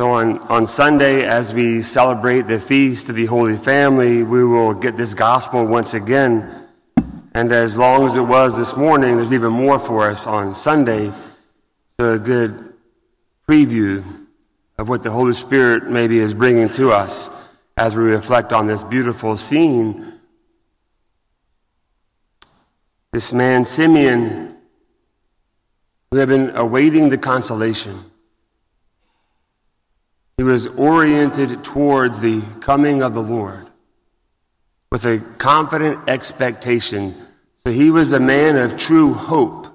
So on, on Sunday, as we celebrate the feast of the Holy Family, we will get this gospel once again. And as long as it was this morning, there's even more for us on Sunday. So a good preview of what the Holy Spirit maybe is bringing to us as we reflect on this beautiful scene. This man, Simeon, who had been awaiting the consolation he was oriented towards the coming of the Lord with a confident expectation. So he was a man of true hope.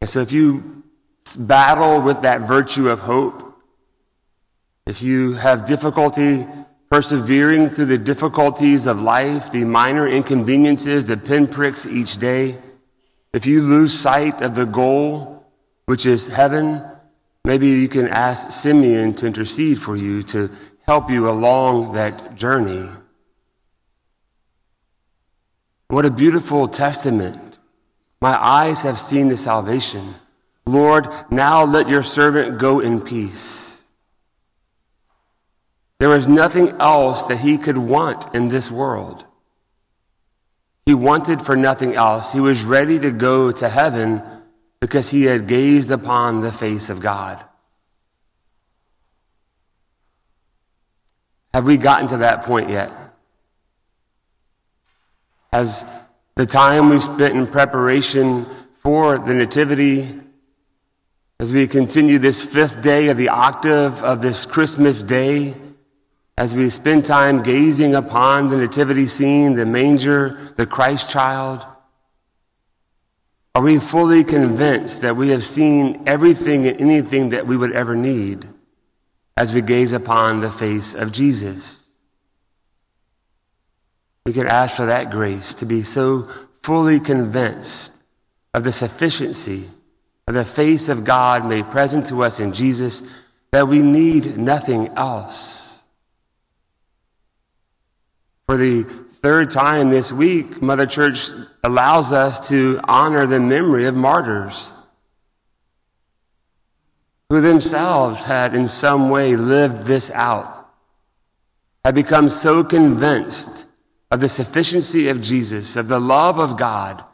And so if you battle with that virtue of hope, if you have difficulty persevering through the difficulties of life, the minor inconveniences, the pinpricks each day, if you lose sight of the goal, which is heaven, Maybe you can ask Simeon to intercede for you to help you along that journey. What a beautiful testament. My eyes have seen the salvation. Lord, now let your servant go in peace. There was nothing else that he could want in this world. He wanted for nothing else. He was ready to go to heaven because he had gazed upon the face of God. Have we gotten to that point yet? Has the time we spent in preparation for the Nativity, as we continue this fifth day of the octave of this Christmas day, as we spend time gazing upon the nativity scene, the manger, the Christ child, are we fully convinced that we have seen everything and anything that we would ever need as we gaze upon the face of Jesus? We can ask for that grace to be so fully convinced of the sufficiency of the face of God made present to us in Jesus that we need nothing else. For the third time this week, Mother Church allows us to honor the memory of martyrs who themselves had in some way lived this out, had become so convinced of the sufficiency of Jesus, of the love of God,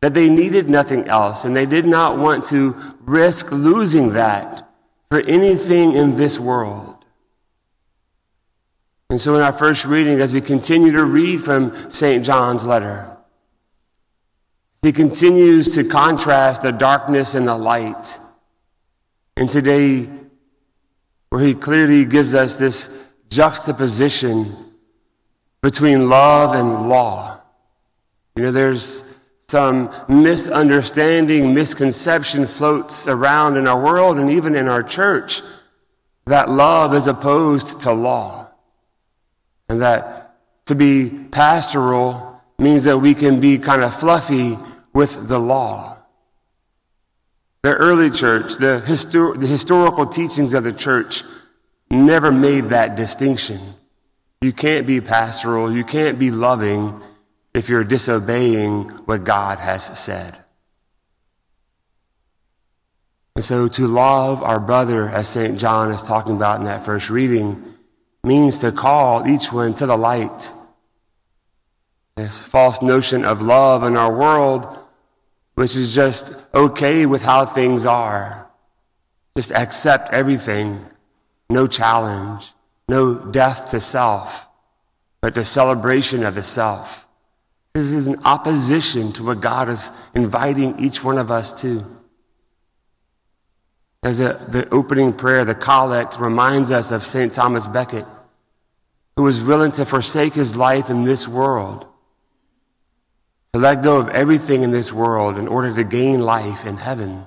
that they needed nothing else and they did not want to risk losing that for anything in this world. And so, in our first reading, as we continue to read from St. John's letter, he continues to contrast the darkness and the light. And today, where he clearly gives us this juxtaposition between love and law. You know, there's some misunderstanding, misconception floats around in our world and even in our church that love is opposed to law. And that to be pastoral means that we can be kind of fluffy with the law. The early church, the, histor- the historical teachings of the church never made that distinction. You can't be pastoral, you can't be loving if you're disobeying what God has said. And so to love our brother, as St. John is talking about in that first reading, means to call each one to the light. This false notion of love in our world, which is just okay with how things are. Just accept everything. No challenge. No death to self, but the celebration of the self. This is an opposition to what God is inviting each one of us to. As a, the opening prayer, the collect, reminds us of St. Thomas Becket, who was willing to forsake his life in this world, to let go of everything in this world in order to gain life in heaven.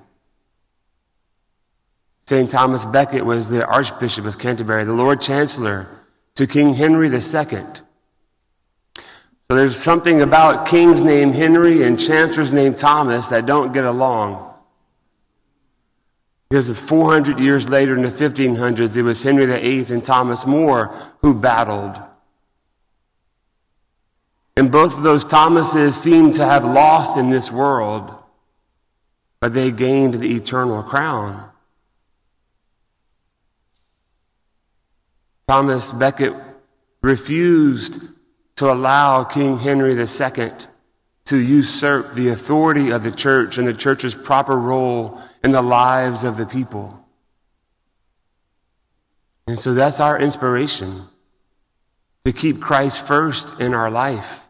St. Thomas Becket was the Archbishop of Canterbury, the Lord Chancellor to King Henry II. So there's something about kings named Henry and chancellors named Thomas that don't get along. Because 400 years later in the 1500s, it was Henry VIII and Thomas More who battled. And both of those Thomases seem to have lost in this world, but they gained the eternal crown. Thomas Becket refused to allow King Henry II to usurp the authority of the church and the church's proper role in the lives of the people. And so that's our inspiration to keep Christ first in our life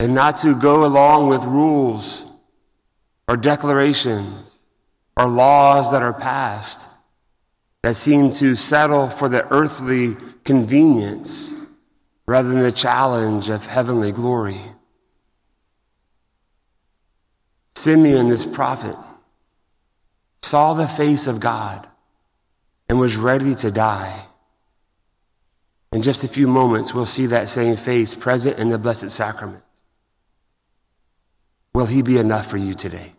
and not to go along with rules or declarations or laws that are passed that seem to settle for the earthly convenience rather than the challenge of heavenly glory. Simeon, this prophet, saw the face of God and was ready to die. In just a few moments, we'll see that same face present in the Blessed Sacrament. Will he be enough for you today?